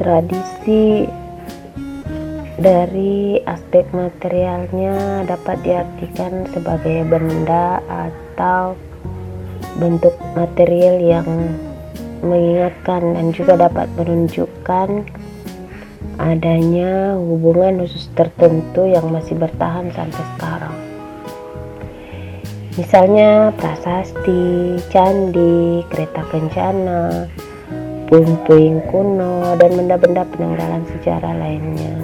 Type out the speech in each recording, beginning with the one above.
Tradisi dari aspek materialnya dapat diartikan sebagai benda atau bentuk material yang mengingatkan dan juga dapat menunjukkan adanya hubungan khusus tertentu yang masih bertahan sampai sekarang. Misalnya prasasti, candi, kereta kencana, puing-puing kuno, dan benda-benda peninggalan sejarah lainnya.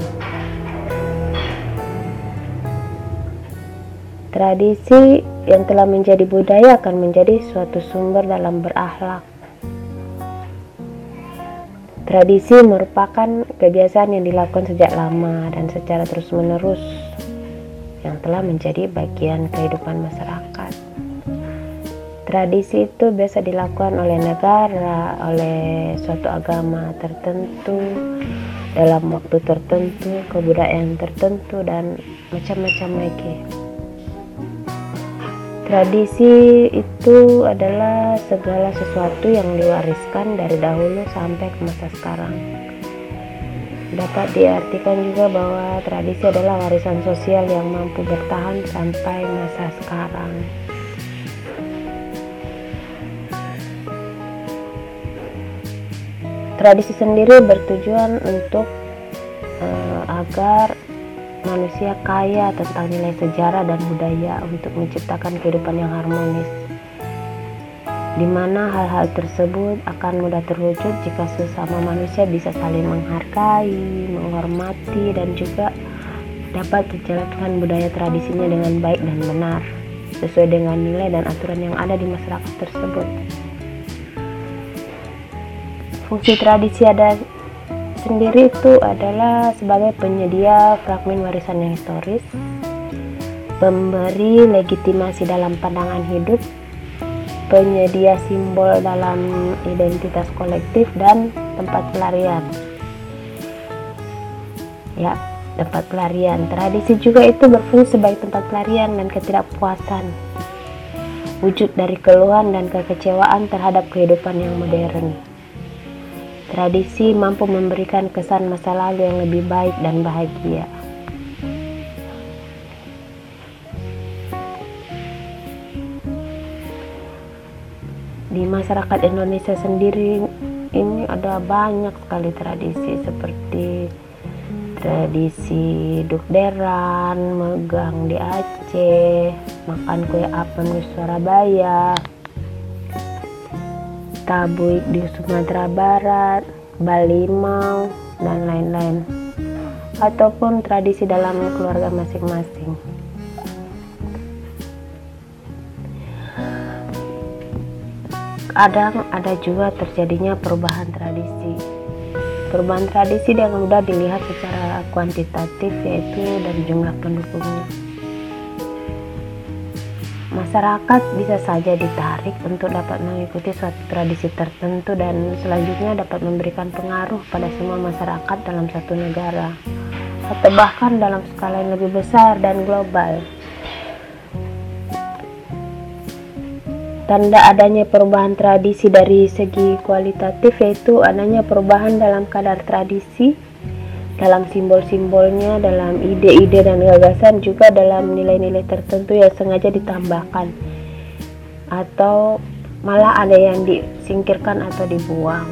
Tradisi yang telah menjadi budaya akan menjadi suatu sumber dalam berakhlak. Tradisi merupakan kebiasaan yang dilakukan sejak lama dan secara terus-menerus yang telah menjadi bagian kehidupan masyarakat. Tradisi itu biasa dilakukan oleh negara, oleh suatu agama tertentu, dalam waktu tertentu, kebudayaan tertentu, dan macam-macam lagi. Tradisi itu adalah segala sesuatu yang diwariskan dari dahulu sampai ke masa sekarang. Dapat diartikan juga bahwa tradisi adalah warisan sosial yang mampu bertahan sampai masa sekarang. Tradisi sendiri bertujuan untuk uh, agar manusia kaya tentang nilai sejarah dan budaya untuk menciptakan kehidupan yang harmonis di mana hal-hal tersebut akan mudah terwujud jika sesama manusia bisa saling menghargai, menghormati, dan juga dapat menjalankan budaya tradisinya dengan baik dan benar, sesuai dengan nilai dan aturan yang ada di masyarakat tersebut. Fungsi tradisi ada sendiri itu adalah sebagai penyedia fragmen warisan yang historis, pemberi legitimasi dalam pandangan hidup, penyedia simbol dalam identitas kolektif dan tempat pelarian. Ya, tempat pelarian. Tradisi juga itu berfungsi sebagai tempat pelarian dan ketidakpuasan. Wujud dari keluhan dan kekecewaan terhadap kehidupan yang modern. Tradisi mampu memberikan kesan masa lalu yang lebih baik dan bahagia. Di masyarakat Indonesia sendiri ini ada banyak sekali tradisi seperti tradisi dukderan, megang di Aceh, makan kue apem di Surabaya, Tabuik di Sumatera Barat, Balimau, dan lain-lain. Ataupun tradisi dalam keluarga masing-masing. Kadang ada juga terjadinya perubahan tradisi. Perubahan tradisi dengan mudah dilihat secara kuantitatif yaitu dari jumlah pendukungnya masyarakat bisa saja ditarik untuk dapat mengikuti suatu tradisi tertentu dan selanjutnya dapat memberikan pengaruh pada semua masyarakat dalam satu negara atau bahkan dalam skala yang lebih besar dan global. Tanda adanya perubahan tradisi dari segi kualitatif yaitu adanya perubahan dalam kadar tradisi dalam simbol-simbolnya, dalam ide-ide dan gagasan, juga dalam nilai-nilai tertentu yang sengaja ditambahkan, atau malah ada yang disingkirkan atau dibuang.